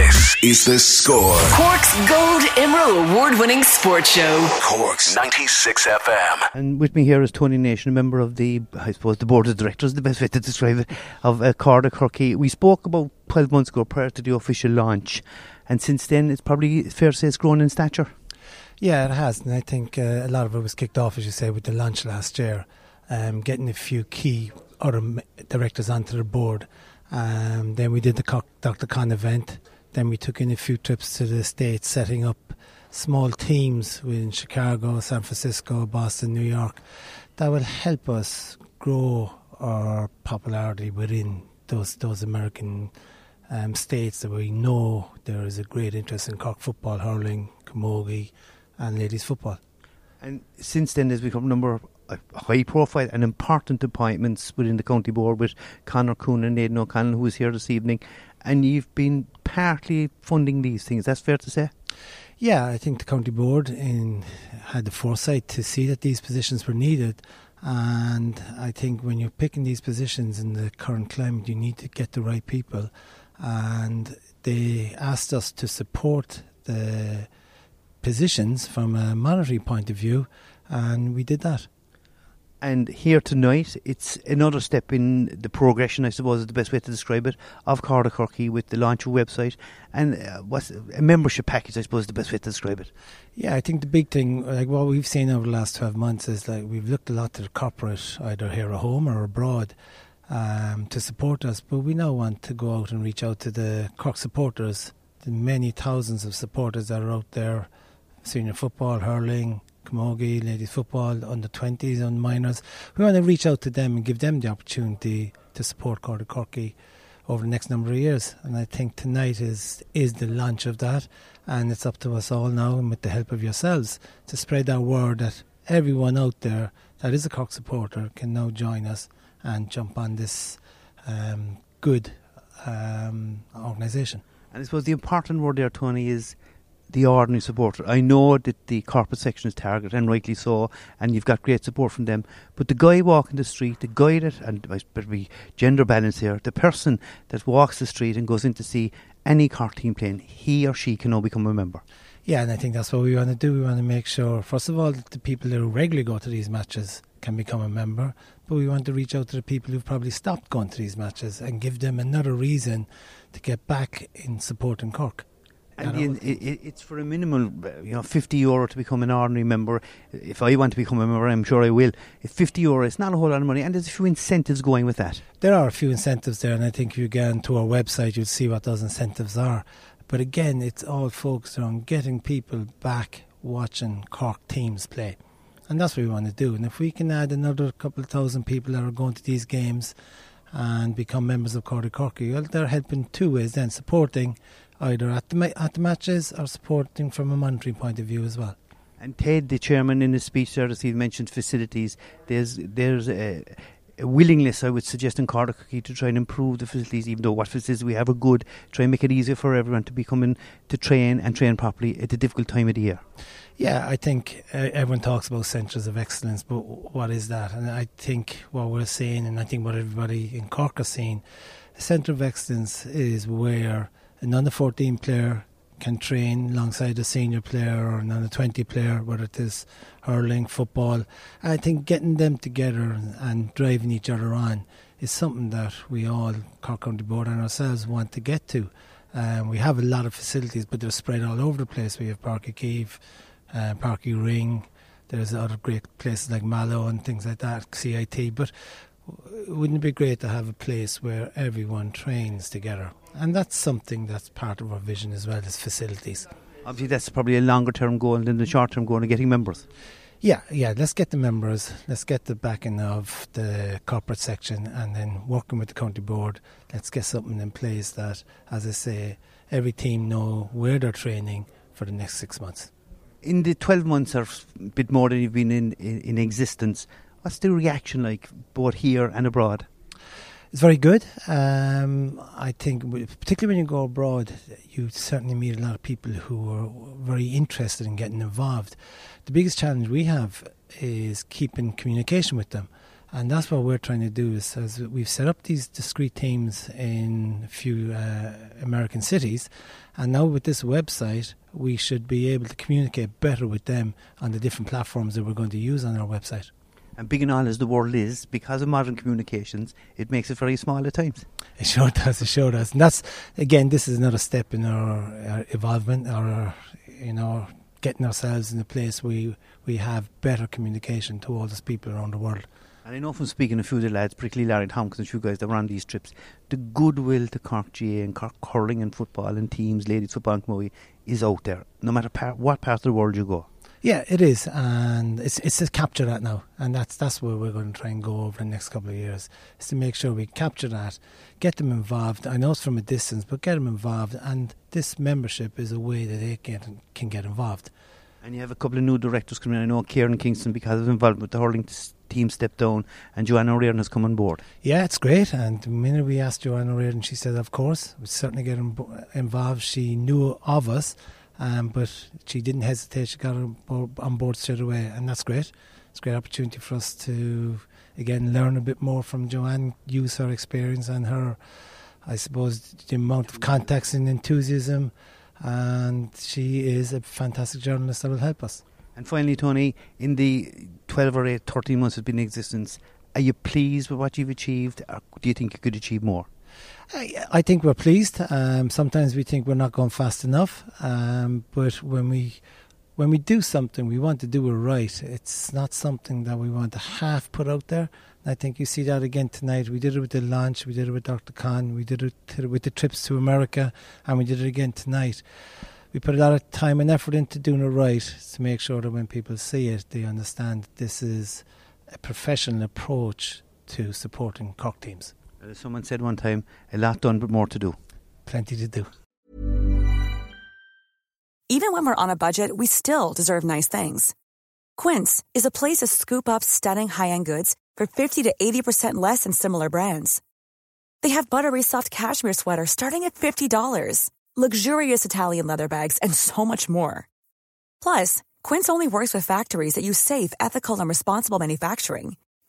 This is the score. Cork's Gold Emerald Award winning sports show. Cork's 96 FM. And with me here is Tony Nation, a member of the, I suppose, the board of directors, the best way to describe it, of uh, Cairde Chorcaí. We spoke about 12 months ago prior to the official launch, and since then it's probably fair to say it's grown in stature. Yeah, it has, and I think uh, a lot of it was kicked off, as you say, with the launch last year, um, getting a few key other directors onto the board. Um, then we did the Co- Dr. Khan event. Then we took in a few trips to the States, setting up small teams in Chicago, San Francisco, Boston, New York. That will help us grow our popularity within those those American um, states that we know there is a great interest in Cork football, hurling, camogie, and ladies football. And since then, there's become a number of high profile and important appointments within the county board with Conor Coon and Aidan O'Connell, who is here this evening. And you've been partly funding these things, that's fair to say? Yeah, I think the county board in, had the foresight to see that these positions were needed. And I think when you're picking these positions in the current climate, you need to get the right people. And they asked us to support the positions from a monetary point of view, and we did that. And here tonight, it's another step in the progression, I suppose is the best way to describe it, of Cairde Chorcaí with the launch of a website and uh, what's a membership package, I suppose is the best way to describe it. Yeah, I think the big thing, like what we've seen over the last 12 months, is like we've looked a lot to the corporate, either here at home or abroad, um, to support us. But we now want to go out and reach out to the Cork supporters, the many thousands of supporters that are out there, senior football, hurling, camogie, ladies football, under 20s, and minors. We want to reach out to them and give them the opportunity to support Cairde Chorcaí over the next number of years. And I think tonight is is the launch of that. And it's up to us all now, and with the help of yourselves, to spread that word that everyone out there that is a Cork supporter can now join us and jump on this um, good um, organisation. And I suppose the important word there, Tony, is the ordinary supporter. I know that the corporate section is targeted, and rightly so, and you've got great support from them. But the guy walking the street, the guy that, and better be gender balance here, the person that walks the street and goes in to see any Cork team playing, he or she can now become a member. Yeah, and I think that's what we want to do. We want to make sure, first of all, that the people who regularly go to these matches can become a member, but we want to reach out to the people who've probably stopped going to these matches and give them another reason to get back in supporting Cork. And the, it, it, it's for a minimal, you know, 50 euro to become an ordinary member. If I want to become a member, I'm sure I will. It's 50 euro, it's not a whole lot of money, and there's a few incentives going with that. There are a few incentives there, and I think if you go to our website, you'll see what those incentives are. But again, it's all focused on getting people back watching Cork teams play. And that's what we want to do. And if we can add another couple of thousand people that are going to these games and become members of Cairde Chorcaí, well, they're helping two ways then, supporting either at the, ma- at the matches or supporting from a monetary point of view as well. And Ted, the chairman, in his speech there, as he mentioned facilities, there's there's a, a willingness, I would suggest, in Cairde to try and improve the facilities, even though what facilities we have are good, try and make it easier for everyone to be coming to train and train properly at a difficult time of the year. Yeah, I think uh, everyone talks about centres of excellence, but what is that? And I think what we're seeing, and I think what everybody in Cork is seeing, a centre of excellence is where an under 14 player can train alongside a senior player or an under 20 player, whether it is hurling, football. I think getting them together and, and driving each other on is something that we all, Cork County Board and ourselves, want to get to. Um, we have a lot of facilities, but they're spread all over the place. We have Páirc Chaoimh, uh, Uí Rinn. There's other great places like Mallow and things like that, CIT. But wouldn't it be great to have a place where everyone trains together? And that's something that's part of our vision as well as facilities. Obviously, that's probably a longer term goal than the short term goal of getting members. Yeah, yeah. Let's get the members. Let's get the backing of the corporate section, and then working with the county board. Let's get something in place that, as I say, every team know where they're training for the next six months. In the twelve months or a bit more than you've been in, in, in existence, what's the reaction like both here and abroad? It's very good. Um, I think, particularly when you go abroad, you certainly meet a lot of people who are very interested in getting involved. The biggest challenge we have is keeping communication with them. And that's what we're trying to do. Is, as we've set up these discrete teams in a few uh, American cities, and now with this website, we should be able to communicate better with them on the different platforms that we're going to use on our website. And big and all as the world is, because of modern communications, it makes it very small at times. It sure does. It sure does. And that's again, this is another step in our, our evolvement, our you know, getting ourselves in a place where we, we have better communication to all those people around the world. And I know from speaking to a few of the lads, particularly Larry Tompkins and a few guys that were on these trips, the goodwill to Cork GAA and Cork hurling and football and teams, ladies football and Camogie, is out there, no matter par- what part of the world you go. Yeah, it is, and it's it's to capture that now, and that's that's where we're going to try and go over the next couple of years. Is to make sure we capture that, get them involved. I know it's from a distance, but get them involved, and this membership is a way that they can can get involved. And you have a couple of new directors coming in. I know Kieran Kingston, because of involvement with the hurling team, stepped down, and Joanne O'Riordan has come on board. Yeah, it's great. And the minute we asked Joanne O'Riordan, she said, "Of course, we certainly get involved." She knew of us um, but she didn't hesitate. She got on board straight away, and that's great. It's a great opportunity for us to again learn a bit more from Joanne, use her experience and her, I suppose, the amount of contacts and enthusiasm. And she is a fantastic journalist that will help us. And finally, Tony, in the 12 or 8, 13 months it's been in existence, are you pleased with what you've achieved, or do you think you could achieve more? I, think we're pleased. Um, sometimes we think we're not going fast enough, um, but when we when we do something, we want to do it right. It's not something that we want to half put out there. I think you see that again tonight. We did it with the launch, we did it with Dr. Khan, we did it with the trips to America, and we did it again tonight. We put a lot of time and effort into doing it right to make sure that when people see it, they understand this is a professional approach to supporting Cork teams. As someone said one time, a lot done, but more to do. Plenty to do. Even when we're on a budget, we still deserve nice things. Quince is a place to scoop up stunning high end goods for 50 to 80% less than similar brands. They have buttery soft cashmere sweaters starting at $50, luxurious Italian leather bags, and so much more. Plus, Quince only works with factories that use safe, ethical, and responsible manufacturing.